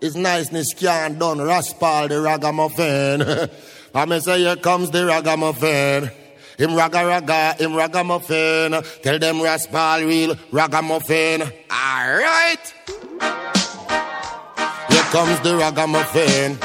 His niceness can't done. Raspal the ragamuffin. I may say here comes the ragamuffin. Him raga raga, him ragamuffin. Tell them Raspal real ragamuffin. Alright. Here comes the ragamuffin.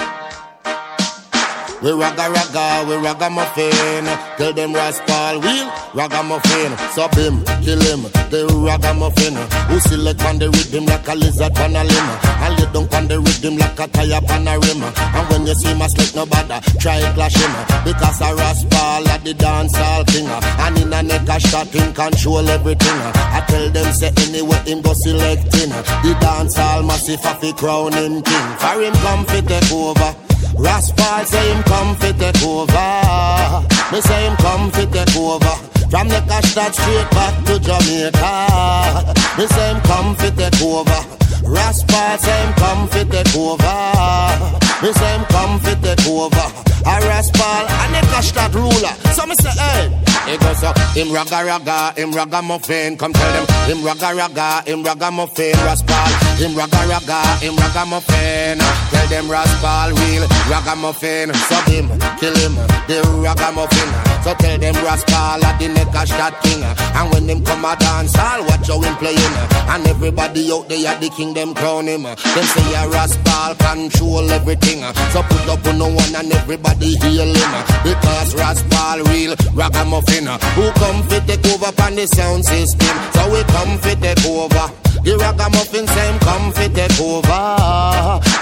We ragga ragga, uh, we ragamuffin. Tell them Raspal wheel, ragamuffin. Sub him, kill him, the ragamuffin. Who select on the rhythm like a lizard on a limb. And lay down on the rhythm like a tire on a rim. And when you see my slick no bother, try clash him. Because a Raspal at the dance all king. And in a neck a shot him control everything. I tell them say anyway him go selecting. The dance all massive of the crown him king. For him come fi take over. Raspal say him come fi take over. Me say him come fi take over. From the Cash straight back to Jamaica. Me say him come take over. Raspal say him come take over. Me say him come take over. A Raspal and the Cash ruler. So me say, hey. He goes up, him raga raga, him ragamuffin. Come tell them, him raga raga, him ragamuffin. Raspal, him raga raga, him ragamuffin. Tell them Raspal real ragamuffin. Sub him, kill him, the ragamuffin. So tell them Raspal at the neck a shot king. And when them come a dance, I'll watch how him playing. And everybody out there at the king, them crown him. Them say a Raspal control everything. So put up on no one and everybody heal him. Because Raspal real ragamuffin. Who come fit take over on the sound system? So we come fit take over. The ragamuffin same come fit take over.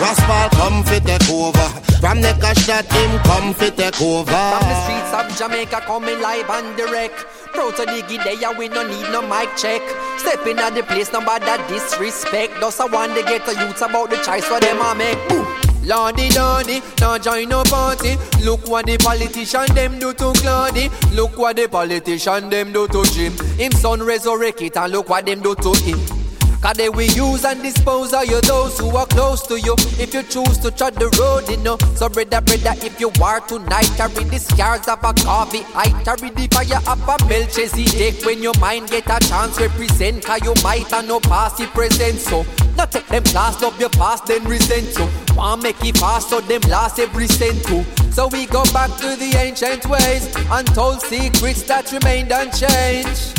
Raspal come fit take over. From the cash that him come fit take over. From the streets of Jamaica coming live and direct. Proud to dig it there, we no need no mic check. Stepping at the place, no bad that disrespect. Just I want to get the youths about the choice for them I make. Lordy, lordy, now join no party. Look what the politician them do to Claudy. Look what the politician them do to Jim. Him son resurrect it and look what them do to him. Cause they will use and dispose of you those who are close to you. If you choose to tread the road, you know. So brother, brother, if you are tonight, carry the scars of a coffee. I carry the fire of a Melchizedek. When your mind get a chance, represent. Cause you might have no past, the present. So, not take them class, love your past, then resent. So, want make it fast, so them last every cent too. So we go back to the ancient ways, untold secrets that remained unchanged.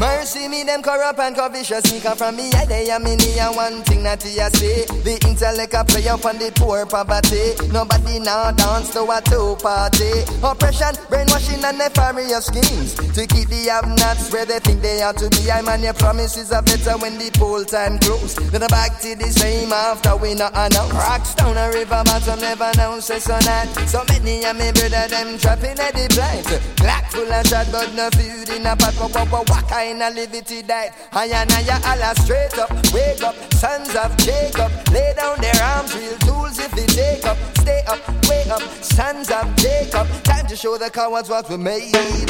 Mercy me them corrupt and covetous. Sneaker from me I they am in here one thing that you say. The intellect a play up on the poor poverty. Nobody now dance to a two party. Oppression, brainwashing and nefarious schemes. To keep the have-nots where they think they ought to be. I man your promises are better when the poll time close Then back to the same after we not announce. Rocks down a river bottom never know say so So many of me brother them trapping at the blind Black full of shot but no food in a pot. What, what kind of liberty died? I and I Allah straight up Wake up, sons of Jacob Lay down their arms, real tools if they take up Stay up, wake up, sons of Jacob Time to show the cowards what we made of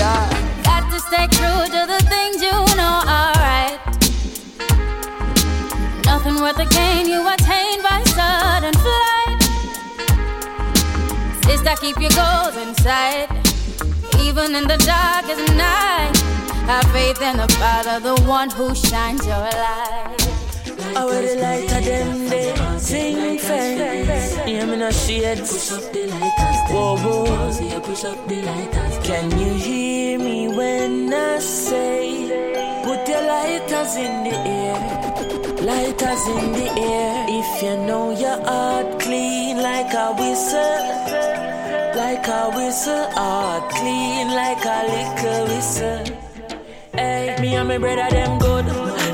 Got to stay true to the things you know are right. Nothing worth the gain you attain by sudden flight. Sister, keep your goals in sight. Even in the darkest night, have faith in the Father, the one who shines your light. I wear the light of them day Zinc Fence Yeah, me no shades Push up the lighters Whoa, whoa. Push up the lighters. Can you hear me when I say Put your lighters in the air Lighters in the air. If you know your heart clean like a whistle Like a whistle Heart clean like a liquor whistle Hey, me and my brother them good.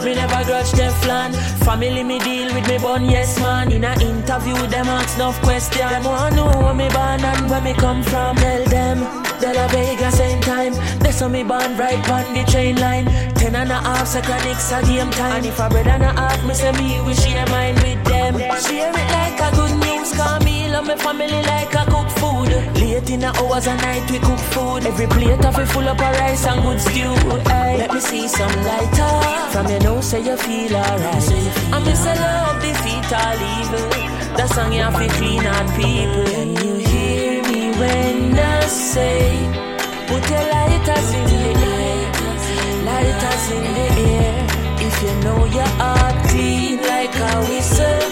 Me never grudge Teflon. Family me deal with me bun, yes man. In a interview, them ask enough question. Them want to know where me born and where me come from. Tell them, De La Vega same time. They saw me born right on the train line. Ten and a half seconds a game time. And if a brother and a half, me say me we share mine with them. Share it like a good news, call me love me family like a cook food. Late in the hours of night we cook food. Every plate of it full up of rice and good stew. Hey, let me see some lighter. From your nose say you feel alright. I miss a love defeat all evil. That song you have to clean out people. Can you hear me when I say, put your lighters in the air, lighters in the air. If you know your heart clean like a whistle,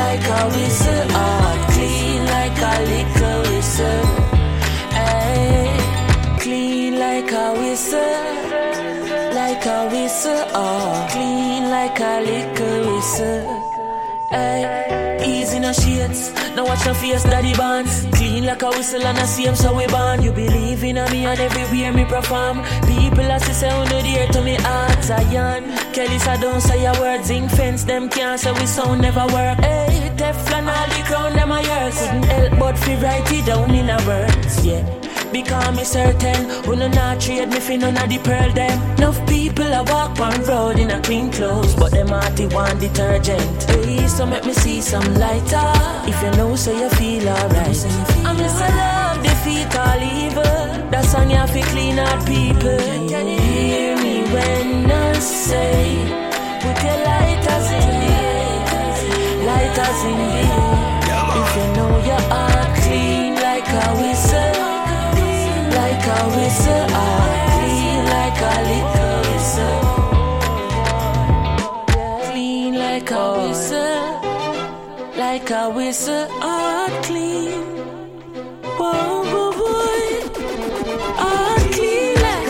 like a whistle, heart clean like a little whistle. Ay, clean like a whistle, like a whistle, oh, clean like a little whistle. Ay, no shades, now watch no face daddy bands. Clean like a whistle and a same so we born. You believe in me and everywhere me perform. People as say on the dear to me heart Zion. Kelly say don't say your words, zinc fence them can't say we sound never work. Hey, Teflon all the crown them a yours. Couldn't help but write it down in our words, yeah. Because me certain, who no not trade me fi none of the pearl them. Enough people a walk on road in a clean clothes, but them hearty want detergent. Hey, so make me see some lighter. If you know, so you feel alright. I'm just a love defeat all evil. That song you to clean out people. Can you hear me when I say, put your lighters in air, lighters in air. If you know your heart clean like a whistle, like a whistle, heart clean like a little whistle, clean like a whistle, like a whistle, heart clean. Whoa, whoa, boy, heart clean like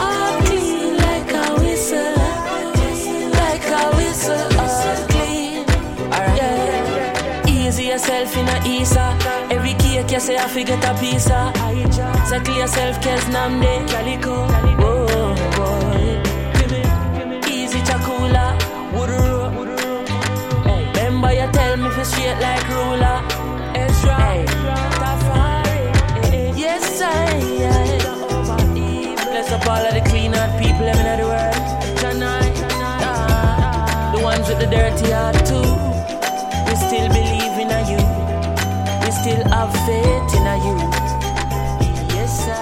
heart clean like a whistle, like a whistle, heart clean. Alright. Easy yourself in a. Cake you say I forget a piece of. Settle yourself, cause namde calico. Whoa, boy. Easy chakula. Remember you tell me for straight like ruler. Ezra. Hey. Yes, I. Bless up all of the clean heart people living in the world. Ah, The ones with the dirty heart too. We still believe still have faith in you. Yes, I.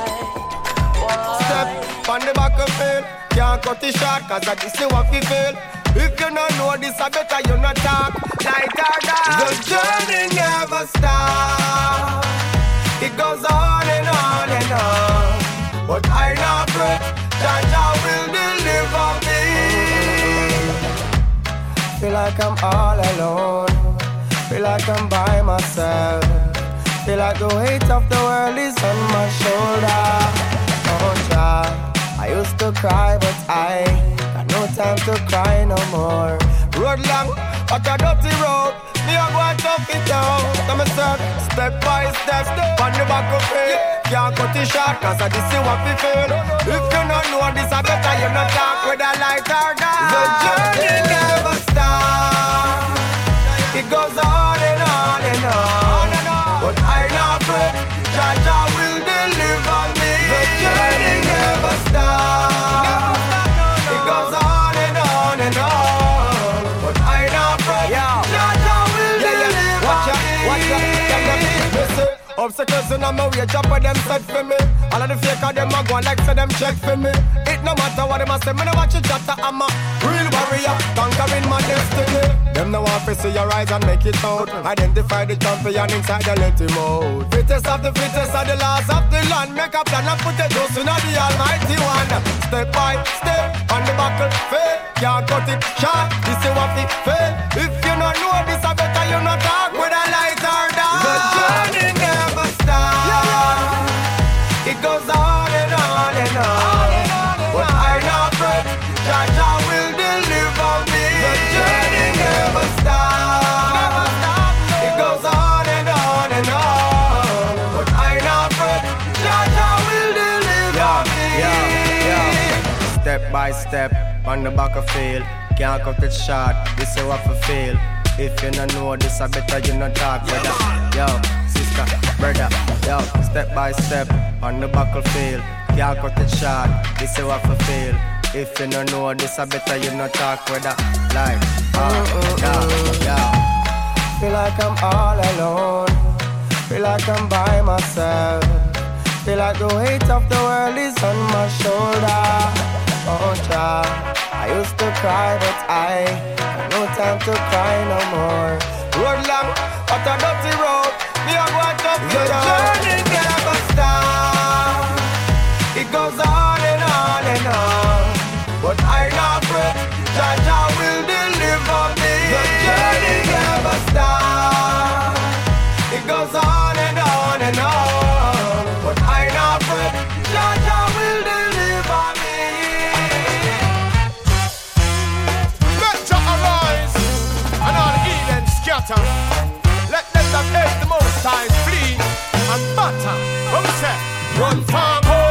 Step on the back of field. Can't cut it short, cause I just see what we feel. If you don't know this, I better you not talk. Or dark. The journey never stops. It goes on and on and on. But I know pray that Jah will deliver me. Feel like I'm all alone. Feel like I'm by myself. Feel like the weight of the world is on my shoulder. Oh, Jah. I used to cry, but I got no time to cry no more. Road long, but a dirty road. Me a go and tough it out. Come and step, step by step, on the back of it. Can't cut it short, cause I just see what we feel. If you don't know this, I better you not talk with a light or dark. The journey never stops. It goes on and on and on. But I pray, Jah Jah will deliver me. The journey never stops. Obstacles in my way, chop of them set for me. All of the fake them a go like say them check for me. It no matter what them a say, me no watch it chatter. I'm a real warrior, conquering my destiny. Them no want to see your eyes and make it out. Identify the champion inside the let him. Fittest of the fittest of the last of the land. Make a plan and put it those in the almighty one. Step by step on the buckle, fail. Can't cut it short. This is what we fail. If you not know this, I better you not talk with by step on the back of field. Can't cut it short. This is what I feel. If you don't know this, I better you not talk, brother. Yo, sister, brother. Yo, step by step on the battlefield. Can't cut it short. This is what I feel. If you don't know this, I better you not talk, brother. Like, uh, yeah, yeah. Feel like I'm all alone. Feel like I'm by myself. Feel like the weight of the world is on my shoulder. Oh, child. I used to cry, but I got no time to cry no more. Road long, but a dirty road. Me a go up the journey never stop. It goes on and on and on, but I not fret. Jaja will deliver high flee and batter. Come say, run for cover,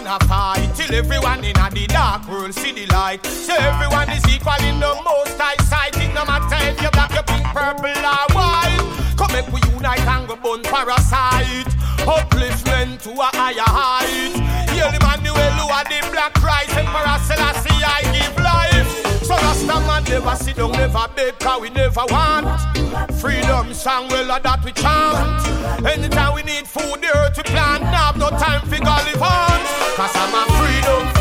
man a fight till everyone in a the dark world see the light. So everyone is equal in the most high sight. It no matter if you black, you pink, purple or white. Come make we unite and go burn parasite. Upliftment to a higher height. The well who are the black Christ. Emperor Selassie I give life. So Rasta man never sit down, never beg, cause we never want Freedom song, well uh, that we chant. Anytime we need food, the earth we plant. Now have no time for Gullivan. Cause I'm a freedom,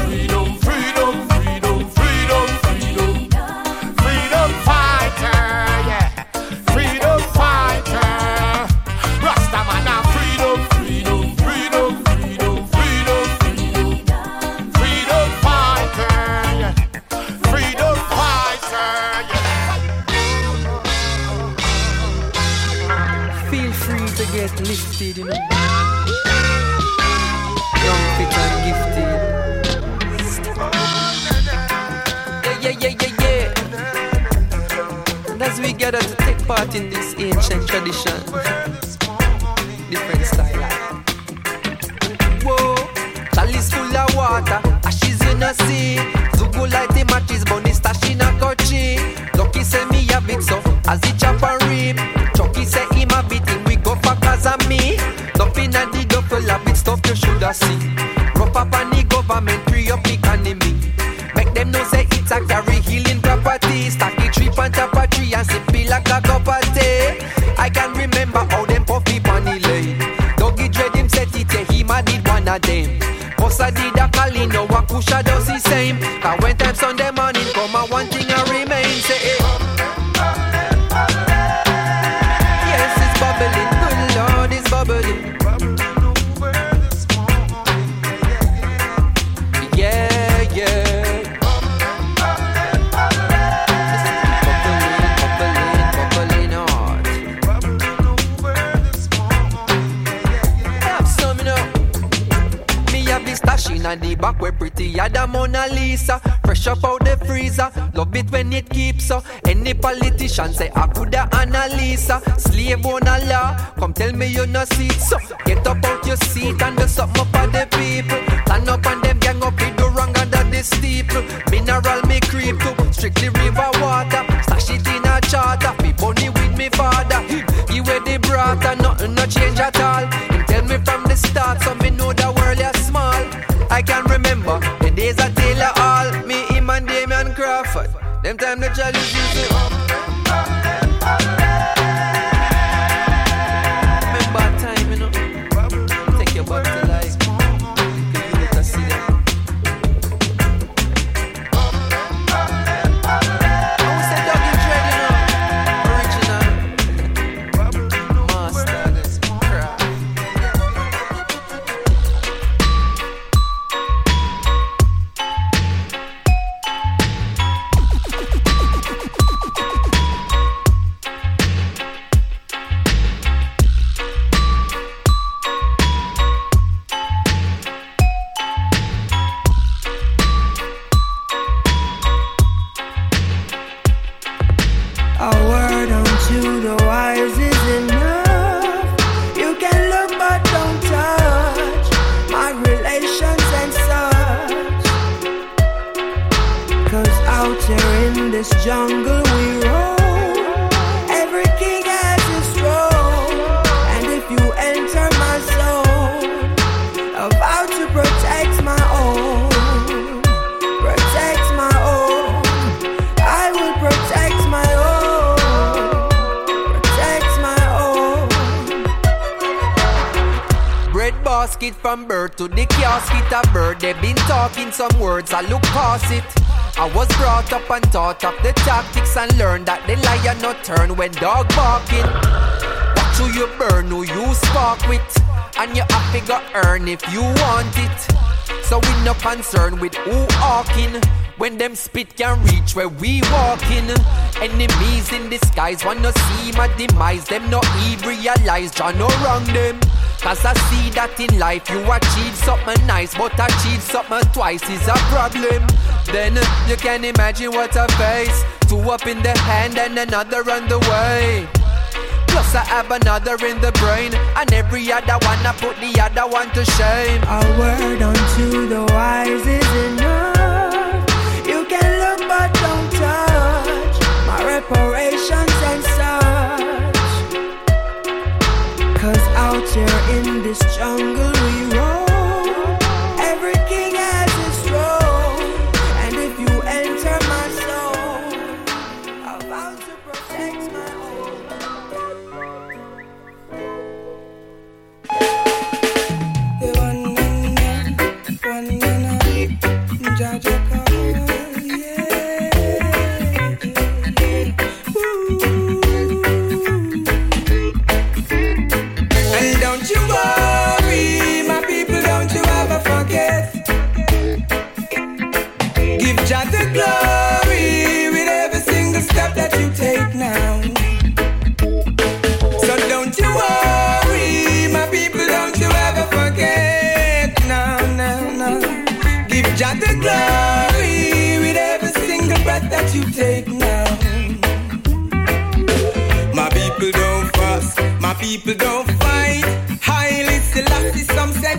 get lifted, you know. Young, fit, and gifted. Yeah, yeah, yeah, yeah, yeah. And as we gather to take part in this ancient tradition, different style. Whoa, chalice full of water, ashes in the sea. See. Rough up on the government, free up the enemy. Make them know say it's a carry healing property. Stack the tree on top of tree and sip it like a cup of tea. I can remember how them puffy the lane. Dougie dread him set it, yeah, him a did one of them. Bossa did a calling, no Wakusha does the same. Freezer. Love it when it keeps so. Any politician say I coulda Annalisa. Slave on a law. Come tell me you no see it. So get up out your seat and do something up on the people. Stand up and them gang up it do wrong under the steeple. Mineral me creep to strictly river water. Them time the chalice used concerned with who hawking. When them spit can reach where we walking. Enemies in disguise wanna see my demise. Them no even realize John no wrong them. Cause I see that in life you achieve something nice, but achieve something twice is a problem. Then you can imagine what I face. Two up in the hand and another on the way. Plus I have another in the brain. And every other one I put the other one to shame. A word unto the wise is enough. You can look but don't touch. My reparations and such. Cause out here in this jungle we roam.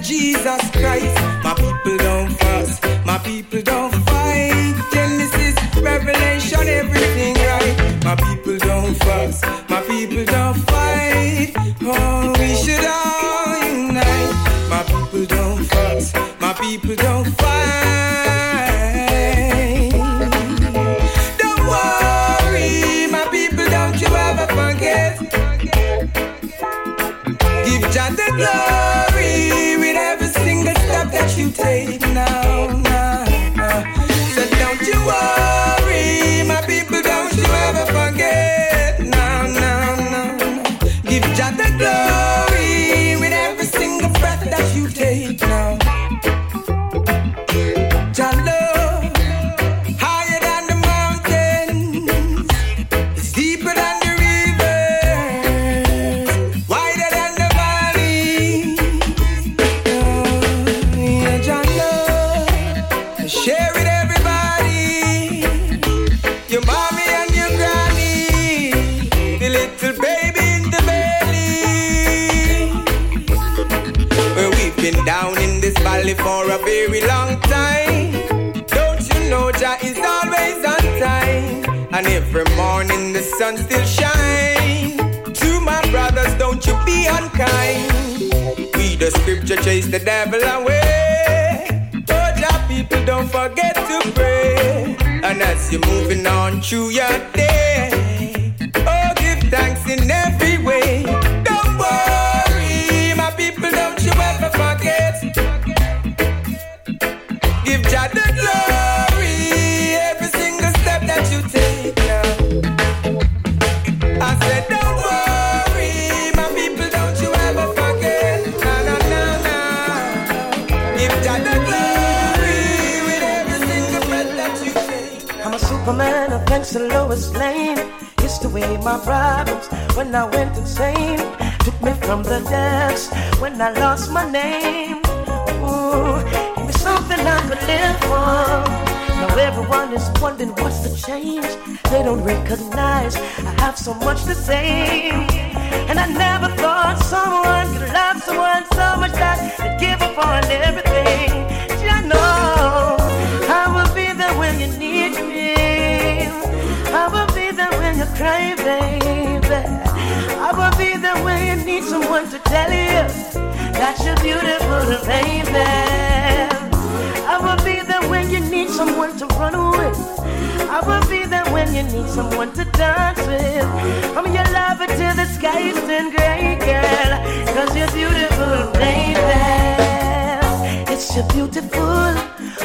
Jesus Christ. My people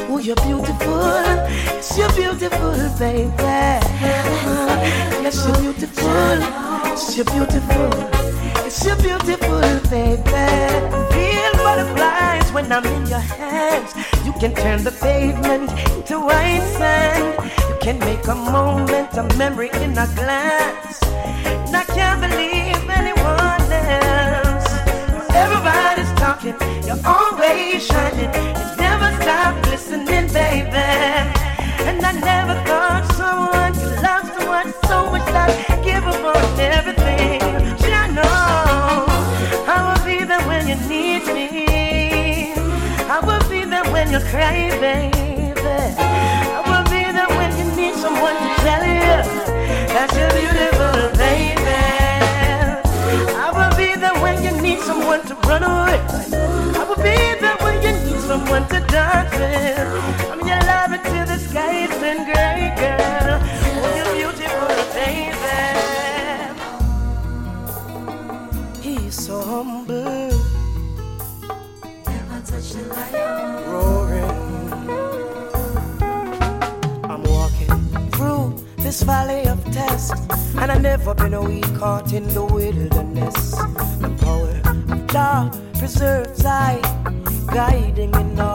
oh, you're beautiful. It's your beautiful, baby. Yes, you're beautiful. It's your beautiful, it's your beautiful baby. Feel butterflies when I'm in your hands. You can turn the pavement into white sand. You can make a moment a memory in a glance. And I can't believe anyone else. Everybody's talking, you're always shining. Stop listening, baby. And I never thought someone could love someone so much that give up on everything. I know I will be there when you need me. I will be there when you cry, baby. I will be there when you need someone to tell you that you're beautiful, baby. I will be there when you need someone to run away. Someone to dance with. I'm your lover till the skies turn gray, girl. Oh, you're beautiful, baby. He's so humble. Never touch the lion. roaring. I'm walking through this valley of tests, and I've never been a week caught in the wilderness. The power of God preserves I, guiding in all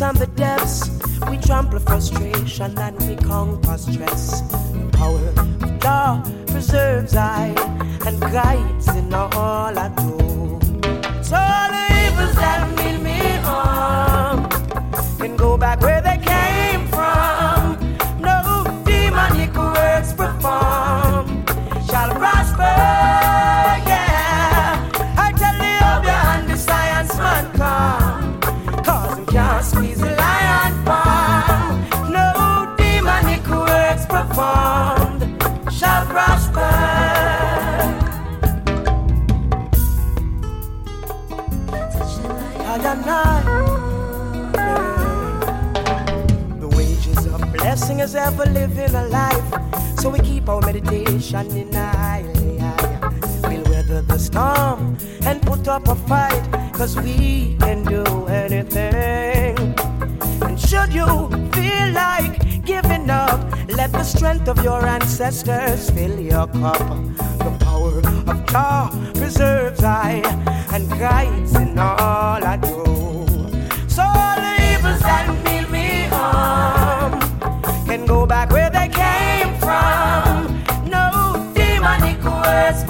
heights and the depths, we trample frustration and we conquer stress. The power of God preserves I and guides in all I do. Blessing is ever living a life. So we keep our meditation in high. We'll weather the storm and put up a fight. Cause we can do anything. And should you feel like giving up, let the strength of your ancestors fill your cup. The power of God preserves I and guides in all I do. Go back where they came from. No demonic words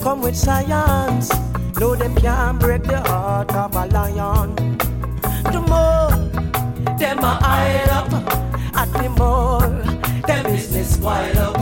come with science, no them can't break the heart of a lion. The more them a aisle up, at the more them business wild up.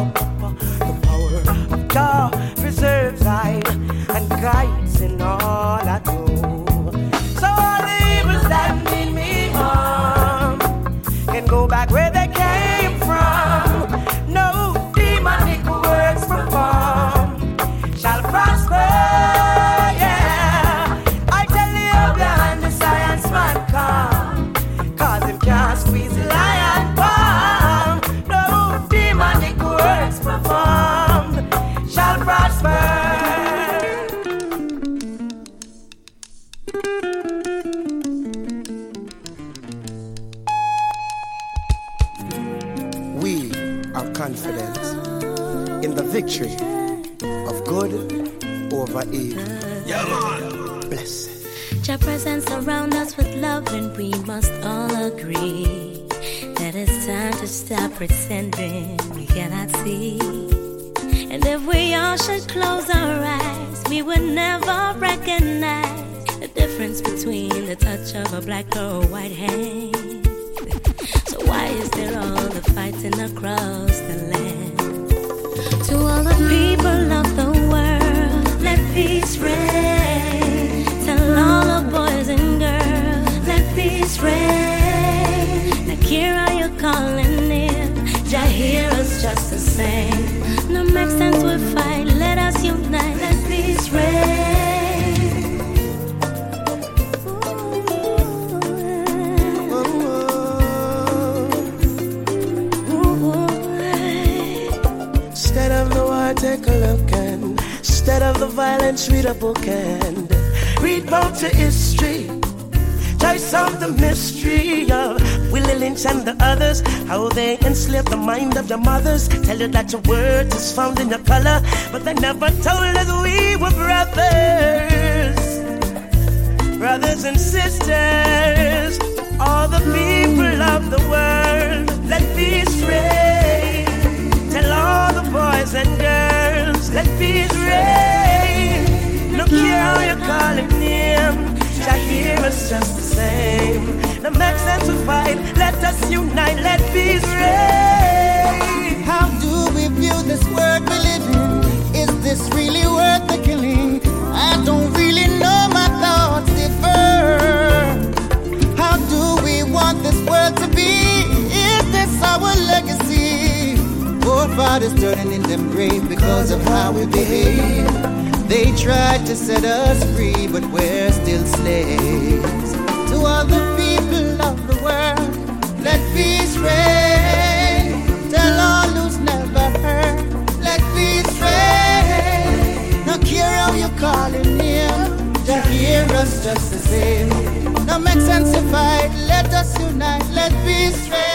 Victory of good over evil. Yeah, man. Your presence around us with love, and we must all agree that it's time to stop pretending we cannot see. And if we all should close our eyes, we would never recognize the difference between the touch of a black or a white hand. So why is there all the fighting across calling in. Jah hear us just the same. No make sense we fight. Let us unite. Let peace reign. Instead of the war, take a look and instead of the violence, read a book and read about your history. Try solve the mystery of Willie Lynch and the others. How they enslaved the mind of your mothers. Tell you that your word is found in your color, but they never told us we were brothers, brothers and sisters. All the people of the world, let peace reign. Tell all the boys and girls, let peace reign. No care how you call him name, Jah hear us just the same. No make sense to fight, let us unite, let peace reign. How do we view this world we live in? Is this really worth the killing? I don't really know, my thoughts differ. How do we want this world to be? Is this our legacy? Forefathers turning in them grave because of how we behave. They tried to set us free, but we're still slaves. To all the just the same. Now make sense to fight, let us unite, let peace reign.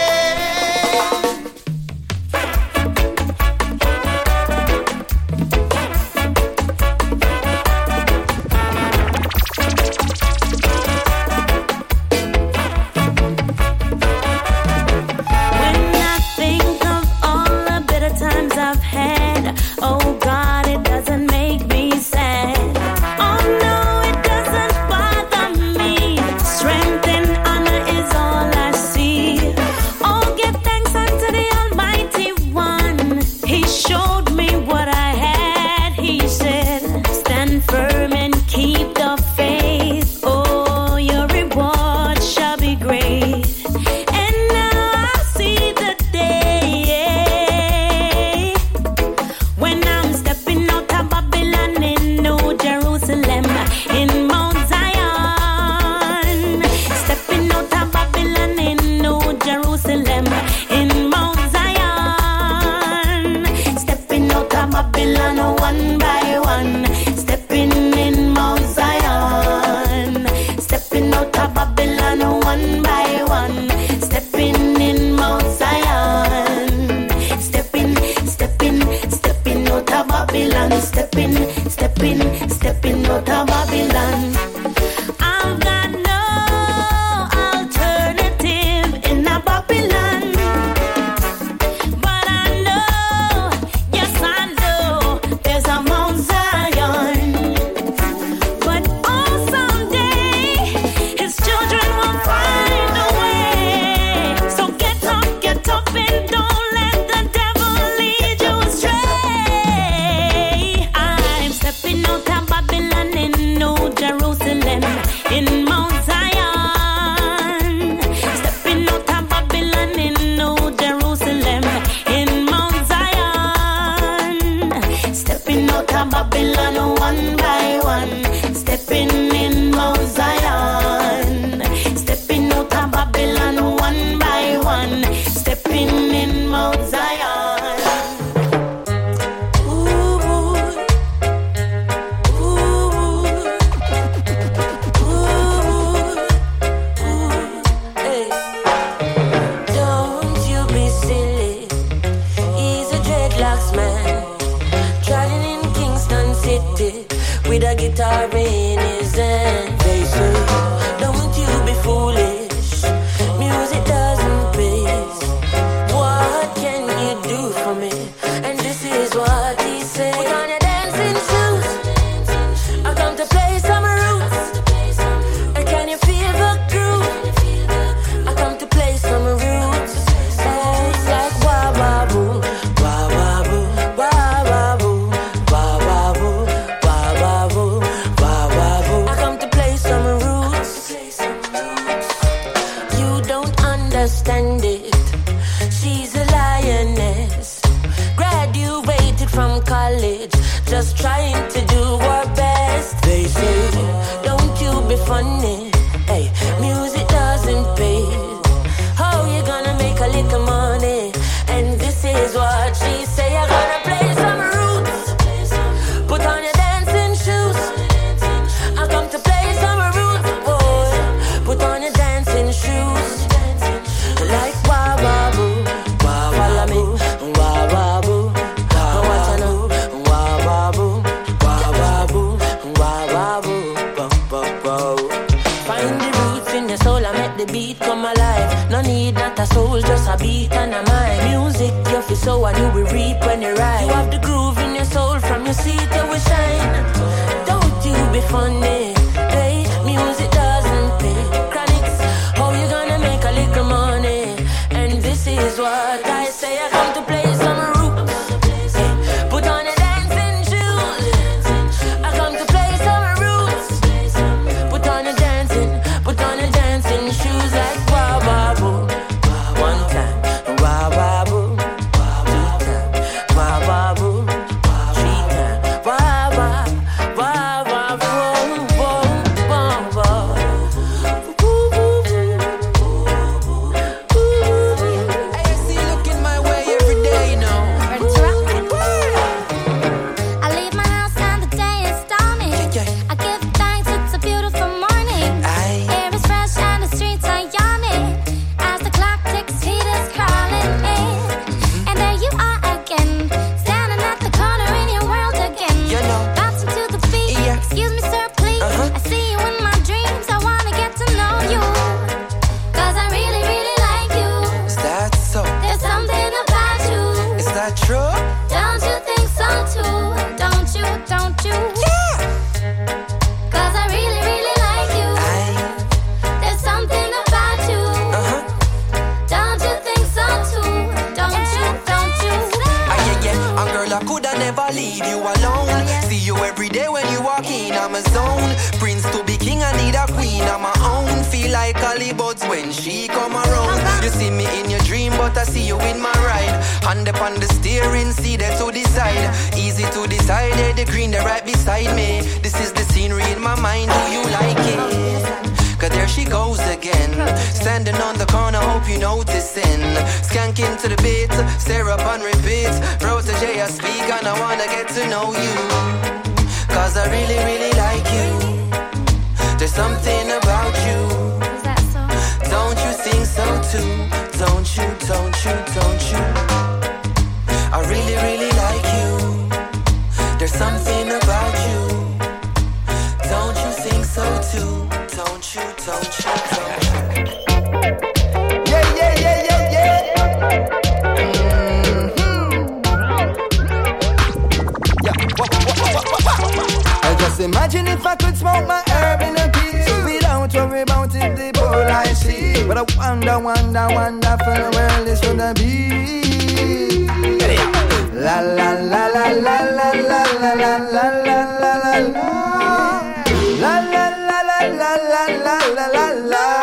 la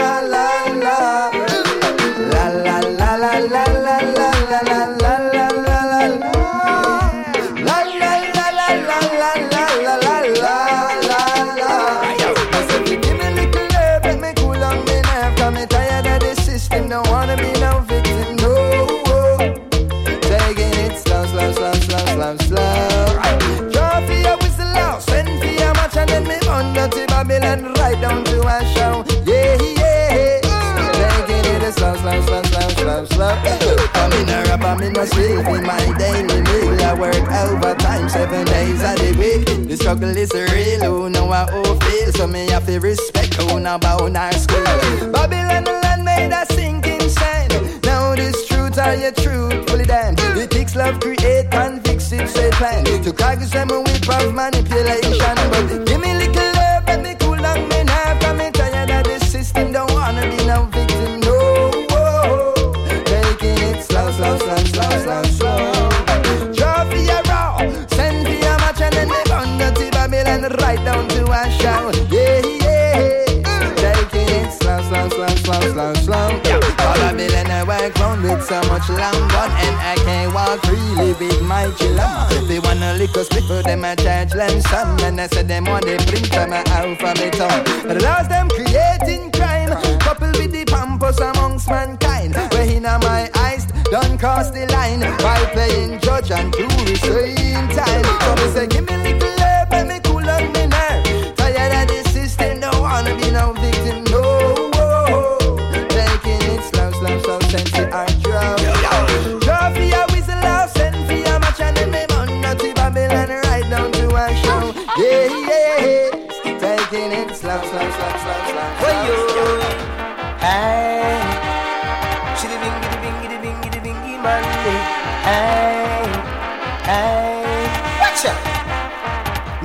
must live in my daily meal. I work overtime seven days a week. The struggle is real, oh, who know I owe feel. So me have to respect oh, who now bound our school. Babylon the land made a sinking sand. Now this truth are truth fully damn. The takes love create and fix it, say plan. To cause them with of man long gun and I can't walk freely with my dilemma. They wanna lick us before them I charge them some and I said them want they bring from my out from a town. But allows them creating crime, coupled with the pampers amongst mankind. Where in my eyes done cross the line while playing judge and jury same time. So they say give me little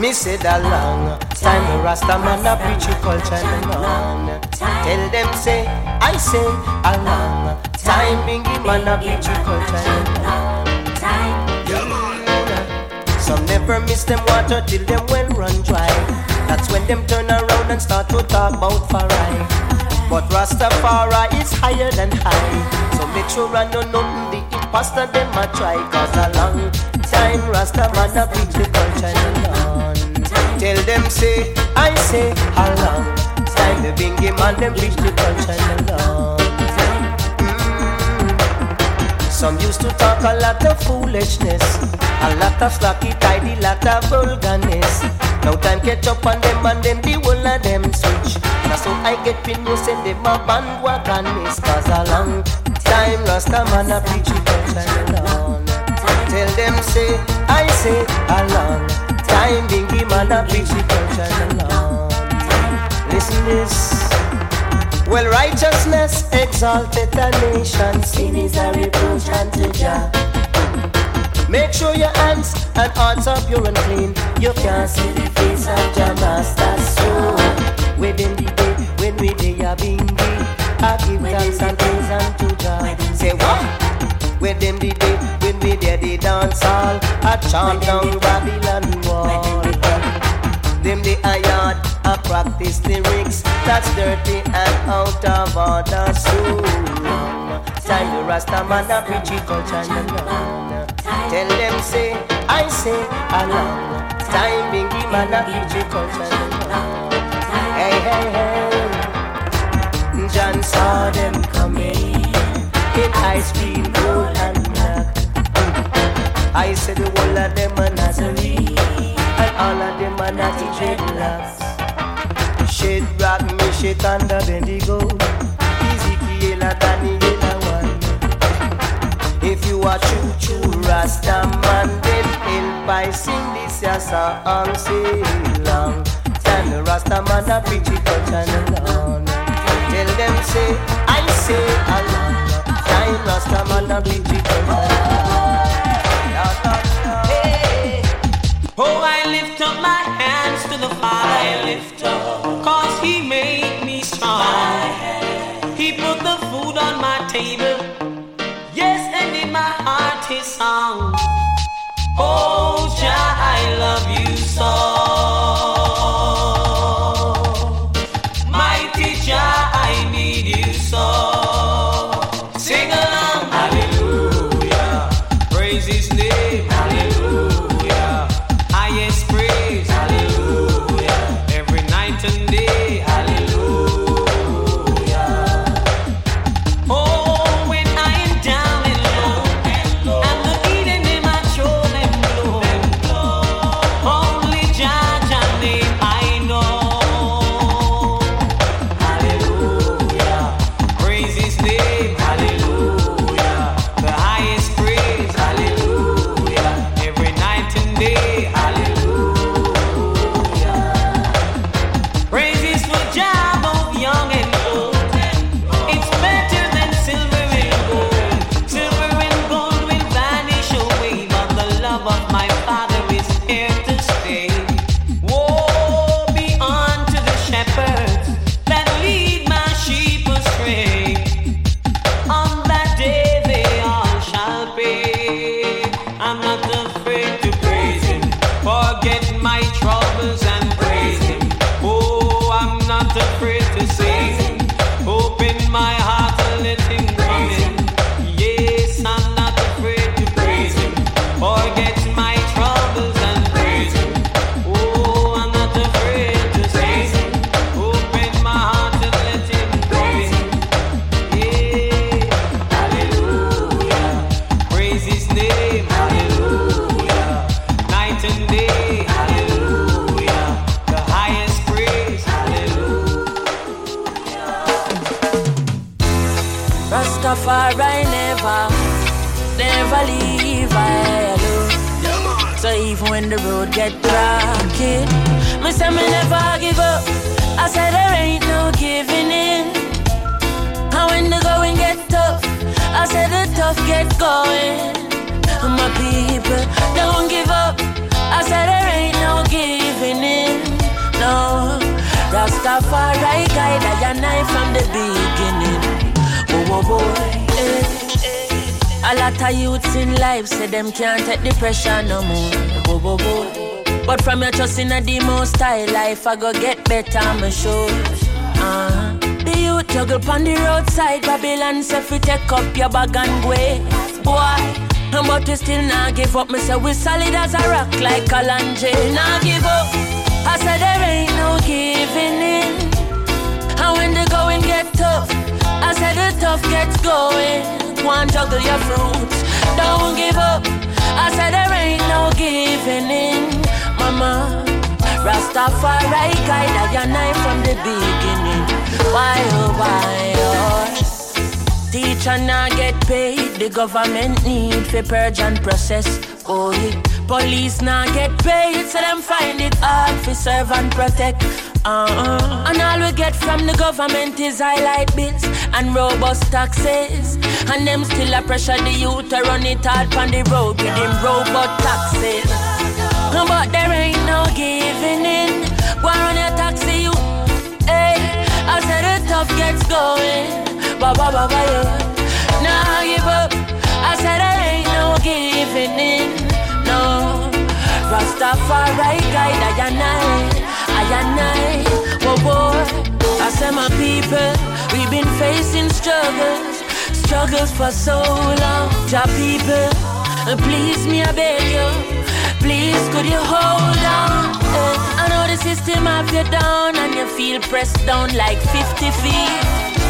Me said a long time the Rasta man a preach culture long. Tell them say, I say a long time Bingy man a preach culture long. Some never miss them water till them well run dry. That's when them turn around and start to talk about Farai. But Rastafari is higher than high. So make sure I know nothing the imposter them a try. Cause a long time Rasta man a preach the culture alone. Tell them say, I say, how long time the bingy man them preach the culture alone. Some used to talk a lot of foolishness, a lot of slacky tidy, lot of vulgarness. Now time catch up on them and them the whole of them switch. Now so I get pin you send them a bandwagon miss. Cause a long time Rasta man a preach it culture alone. Tell them say, I say a long time Bingy man a preach it culture alone. Listen this. Well, righteousness exalted a nation, sin is a reproach unto Jah. Make sure your hands and hearts are pure and clean. You can't see the face of Jah Master soul. Within the day when we day a bingy, I give thanks and praise unto Jah. Say what? Within the day when we day the dance hall, I chant down Babylon wall. Them the iron, I practice lyrics that's dirty and out of order. So time the Rasta man a preach it culture alone. Tell them say, I say along. Time bingy man a preach it culture alone. Hey hey hey. John saw them coming in ice cream, gold and. I said the whole of them a Nazarene and all of them are not dreadlocks. Shade rock me shake and Abednego. Ezekiel and Daniel one. If you are true true Rasta man, then help I sing this a song say long. Time the Rasta man a preach it culture alone. Tell them say I say along. Time Rasta man a preach it culture Hey. To the Father, I lift up, cause He get rocky, me say me never give up. I said there ain't no giving in. And when the going get tough, I said the tough get going. My people don't give up. I said there ain't no giving in. No, Rastafari guide I and I from the beginning. Oh, oh boy. Eh. A lot of youths in life say them can't take the pressure no more. But from your trust in a demo style life, I go get better, I'm sure. Uh-huh. The youth juggle on the roadside, Babylon say fi take up your bag and go. Boy, but we still not give up. Me say we solid as a rock like Kalanje. Not give up. I said there ain't no giving in. And when the going get tough, I said the tough gets going. One juggle your fruits, don't give up. I said there ain't no giving in, mama. Rastafari guide I and I from the beginning. Why oh why oh. Teacher not get paid, the government need for purge and process. Oh yeah. Police not get paid, so them find it hard for serve and protect. Uh-uh. And all we get from the government is highlight bills and robust taxes. And them still a pressure the youth to run it hard on the road with them robot taxes. But there ain't no giving in. Go on your taxi, you. Hey, I said the tough gets going. Ba ba ba ba yeah. Nah give up. I said there ain't no giving in. No. Rastafari guide I and I and I. Whoa boy. I said my people, we've been facing struggles, struggles for so long. Ja people, please me I beg you. Please, could you hold on? Uh, I know the system have you down and you feel pressed down like 50 feet.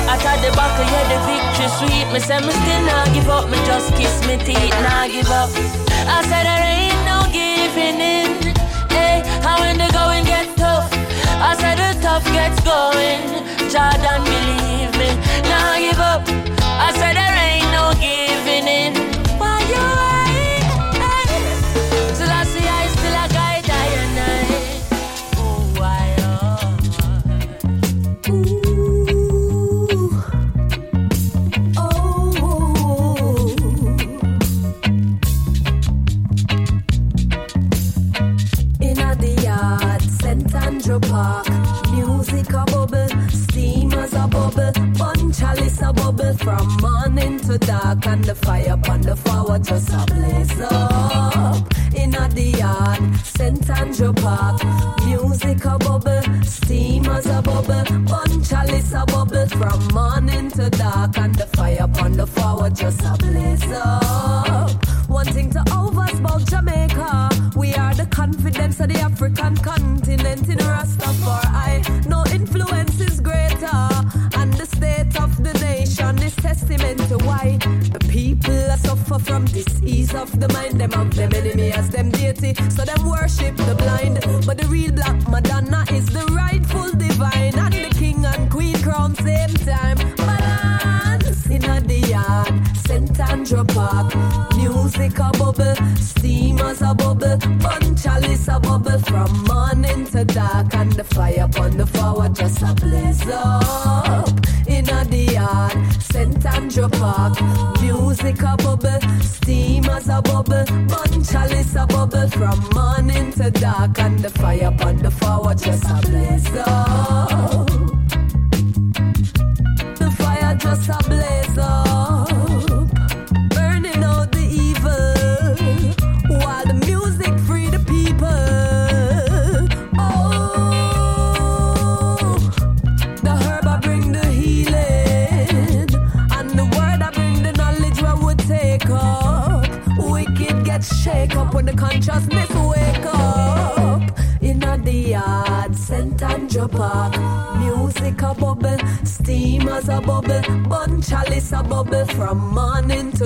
I thought the back of you the victory sweet. Me say me still not give up, me just kiss me teeth, not give up. I said there ain't no giving in. Hey, how I said the tough gets going. Jordan, believe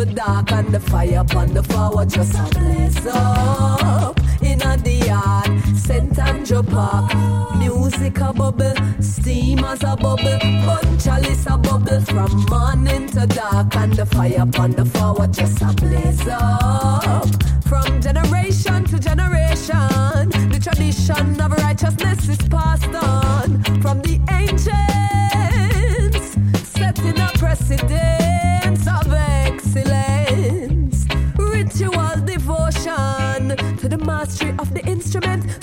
to dark, and the fire upon the forward just a blaze up. In the yard, St. Andrew Park, music a bubble, steam as a bubble, bun chalice a bubble from morning to dark, and the fire upon the forward just a blaze up. From generation to generation, the tradition of righteousness is passed on from the ancients, setting a precedence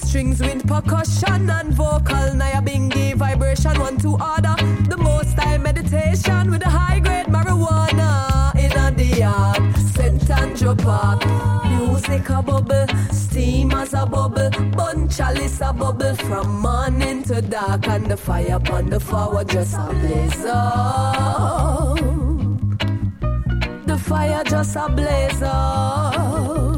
strings with percussion and vocal. Now bingy vibration, one to order. The most time meditation with a high grade marijuana in a yard. Scent and. Music a bubble, steam as a bubble, bun chalice a bubble from morning to dark, and the fire upon the forward just a blaze up. The fire just a blaze up,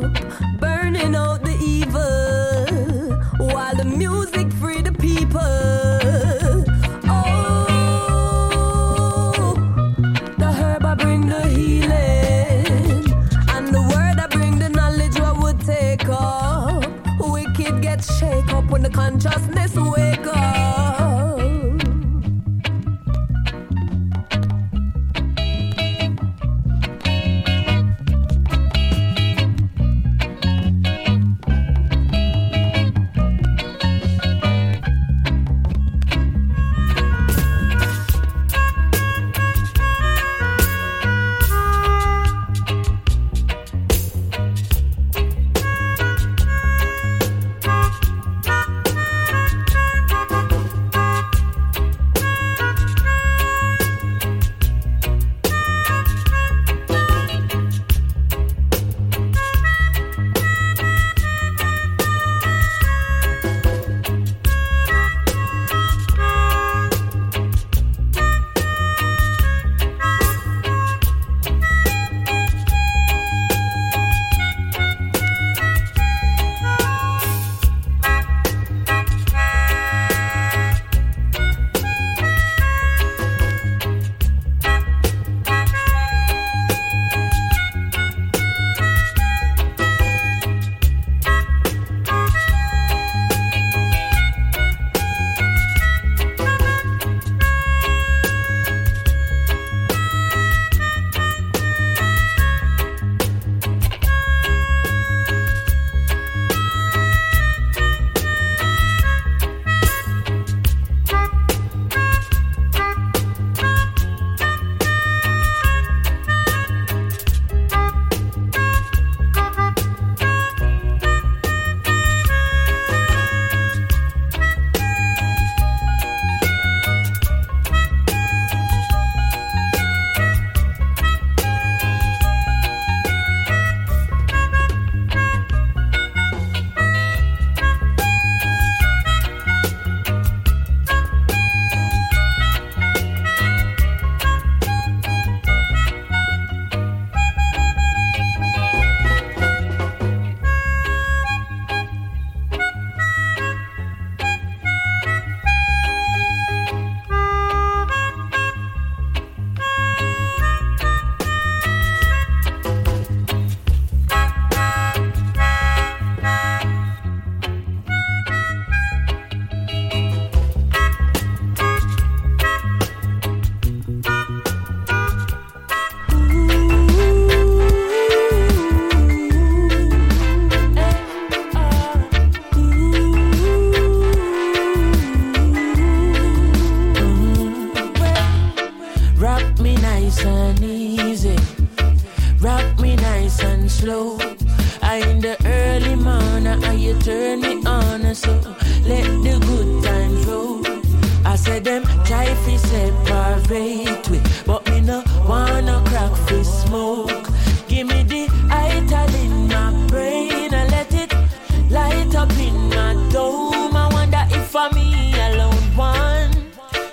one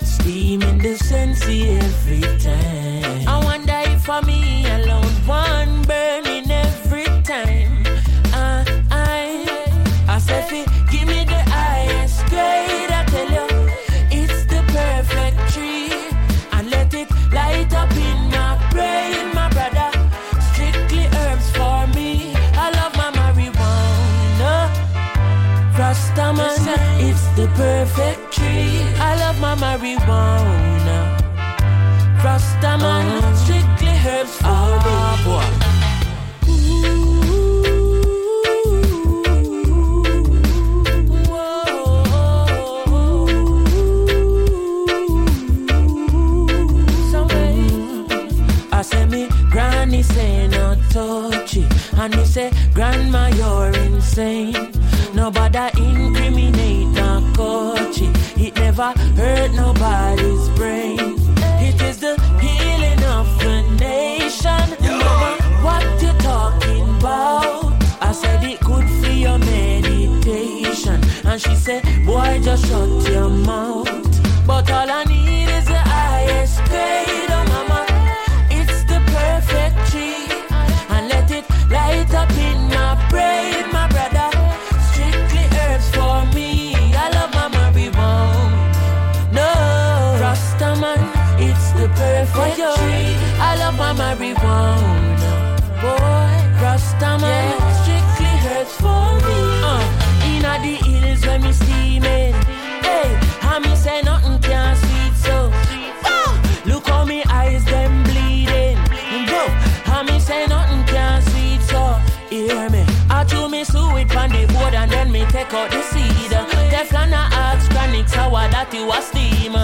steam in the sensi every time. I wonder if for me alone one burning every time. Uh, I, I said, give me the highest grade. I tell you, it's the perfect tree, and let it light up in my brain, my brother. Strictly herbs for me. I love my marijuana. Rastaman, it's the perfect she said, boy, just shut your mouth. But all I need is the highest grade, oh mama. It's the perfect tree. And let it light up in my brain, my brother. Strictly herbs for me. I love my marijuana. No, Rastaman, it's the perfect tree. I love my marijuana. When me steaming. Hey, how me say nothing can sweet so. Ah, look how me eyes them bleeding. Go, how me say nothing can sweet so. Hear me. I chew me sweet on the board and then me take out the seed. Teflon a ask chronic sour that you a steam.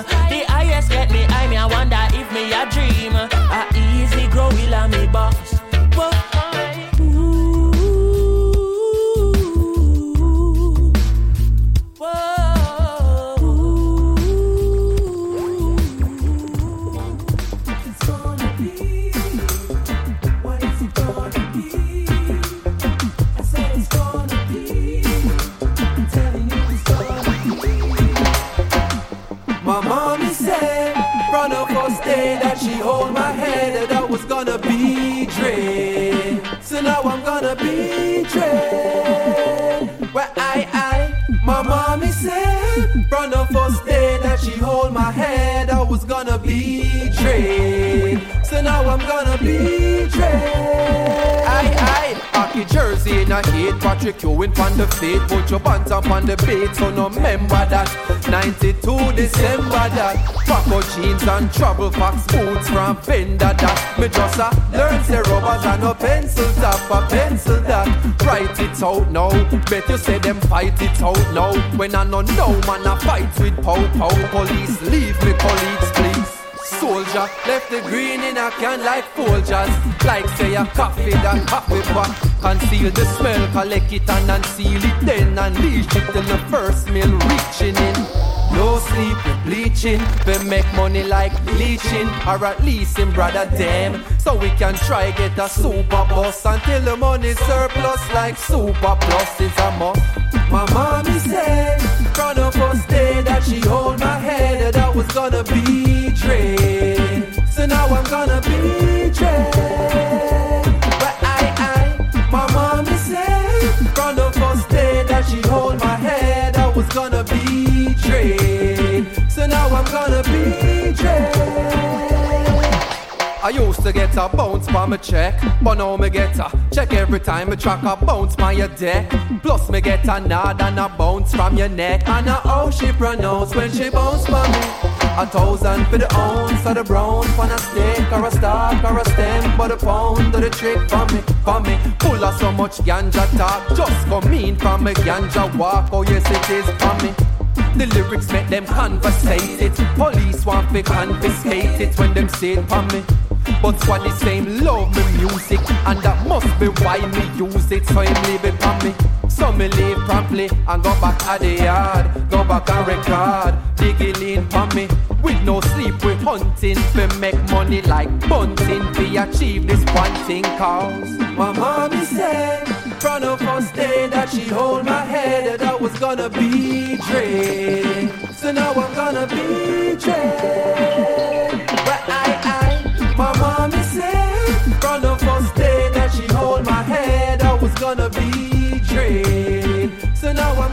Now I'm gonna be dread. I, I, hockey jersey in a heat, Patrick Ewing on the feet, put your buns up on the beat, so no remember that. 92 December that. Paco jeans and trouble fox boots from Fender that. Me just a learn say rubbers and no pencil top a pencil that. Write it out now. Bet you say them fight it out now. When I no know man I fight with pow pow Police leave me colleagues please Soldier. Left the green in a can like Folgers. Like say a coffee that coffee pot Conceal the smell, collect it and unseal it. Then unleash it till the first meal reaching in no sleep, we bleaching. We make money like leeching, or at least in brother them. So we can try get a super bus until the money surplus like super plus is a must. My mommy said from the first day that she hold my head that I was gonna be dread. So now I'm gonna be dread. So now I'm gonna be. I used to get a bounce by my check, but now me get a check every time me track a bounce by your deck. Plus me get a nod and a bounce from your neck, and a how she pronounce when she bounce for me. A thousand for the ounce of the brown, for a stick or a stalk or a stem, but a pound of the trick for me, for me. Full of so much ganja talk, just come in from a ganja walk. Oh yes it is for me. The lyrics make them conversate it. Police want to confiscate it when them say it for me. But squad the same love me music, and that must be why me use it. So him leave it for me. So me leave promptly and go back at the yard, go back and record, digging in for me. With no sleep, we hunting, we make money like bunting, we achieve this one thing cause my mommy said from the first day that she hold my head that I was gonna be dread. So now I'm gonna be dread. But I, I, my mommy said from the first day that she hold my head I was gonna be dread. So now I'm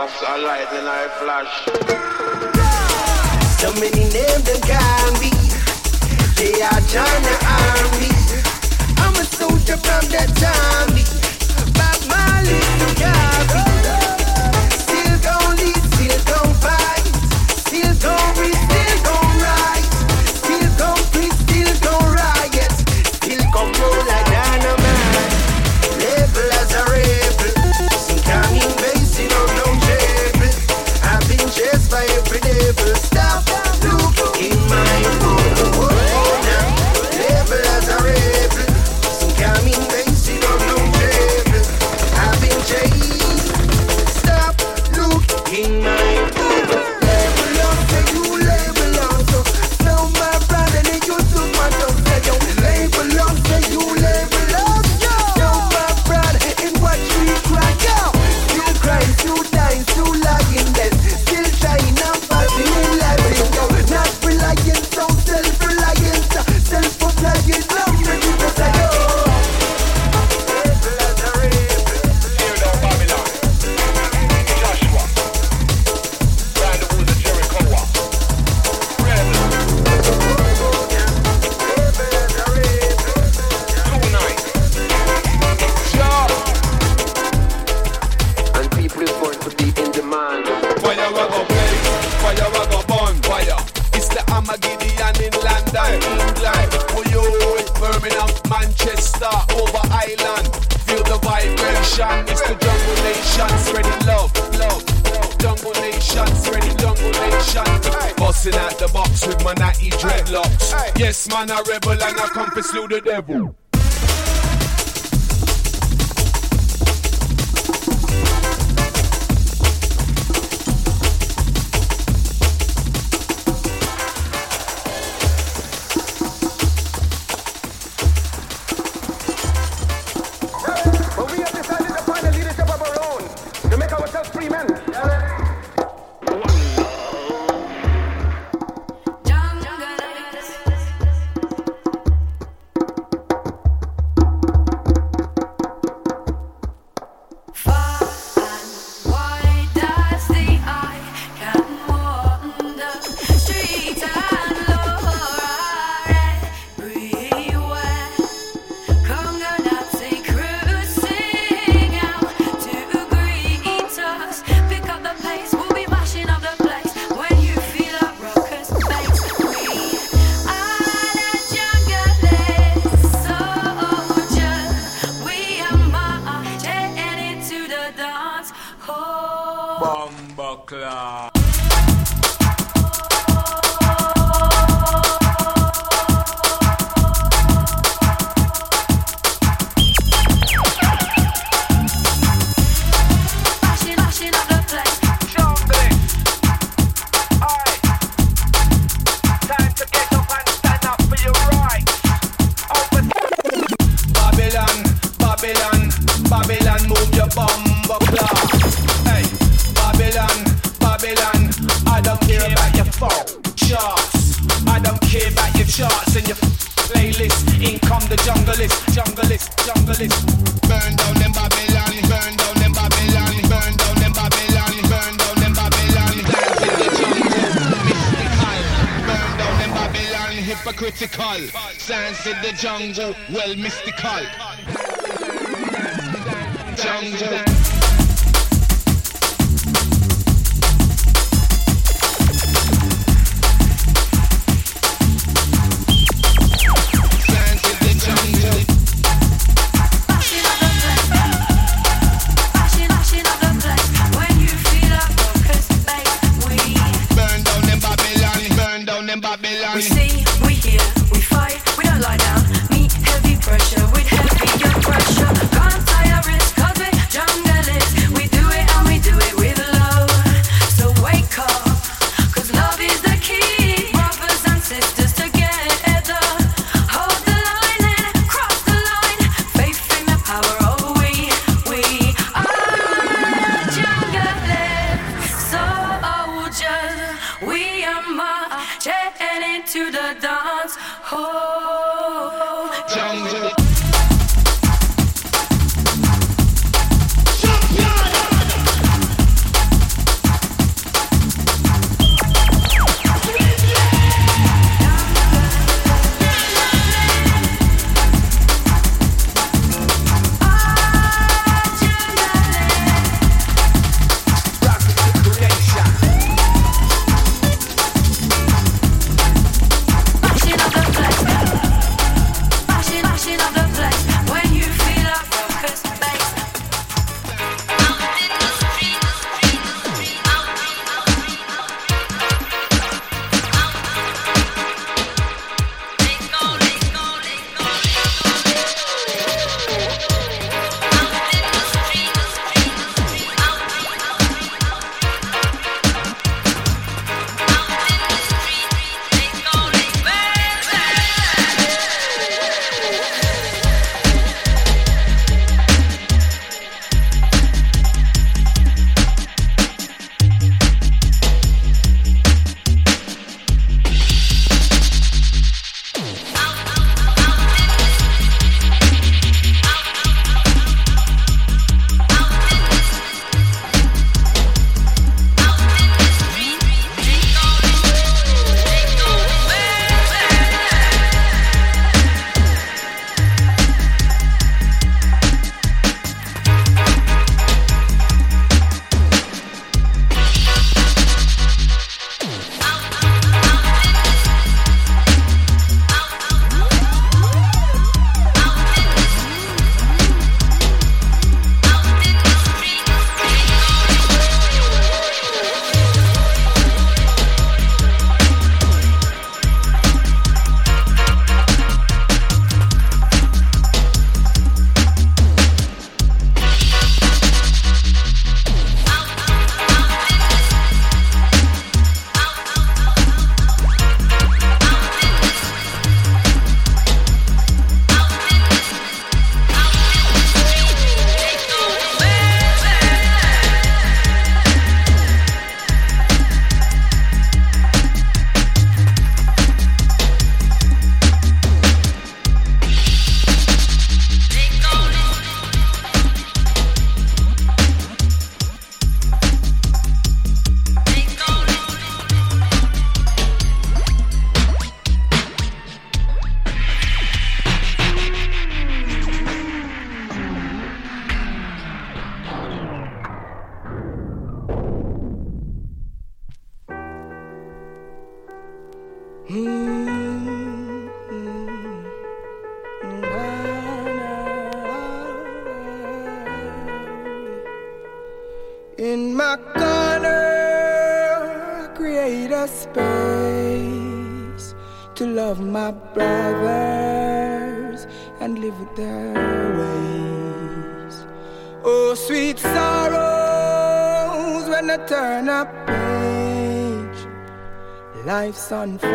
of a lightning or flash. So many names they call me. They are the Army. I'm a soldier from the army. but my you got me. Still gon' lead, still don't fight, still don't reach, still gon' ride. the devil. sun.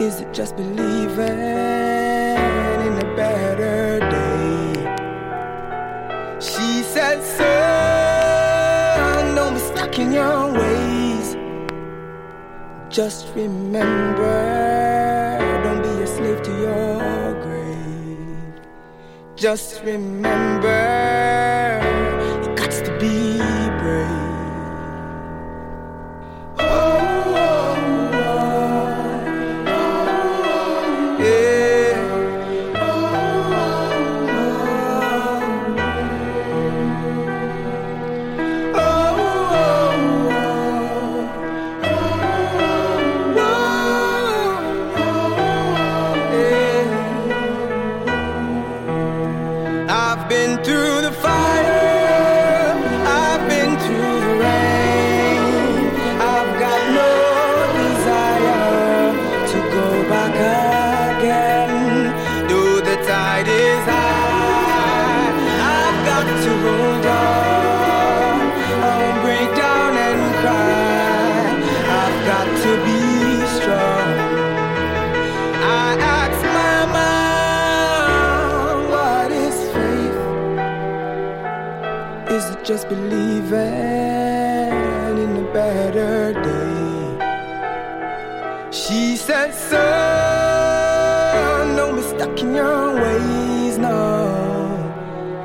Is it just believing in a better day? She said, Son, don't be stuck in your ways. Just remember, don't be a slave to your grave. Just remember, it got to be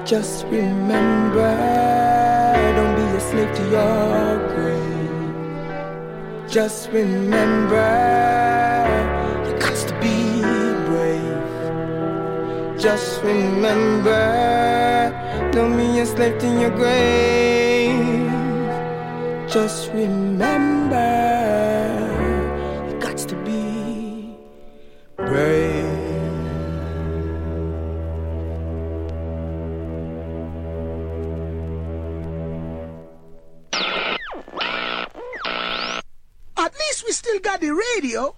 Just remember, don't be a slave to your greed. Just remember, you got to be brave. Just remember, don't be a slave to your grave. Just remember. radio.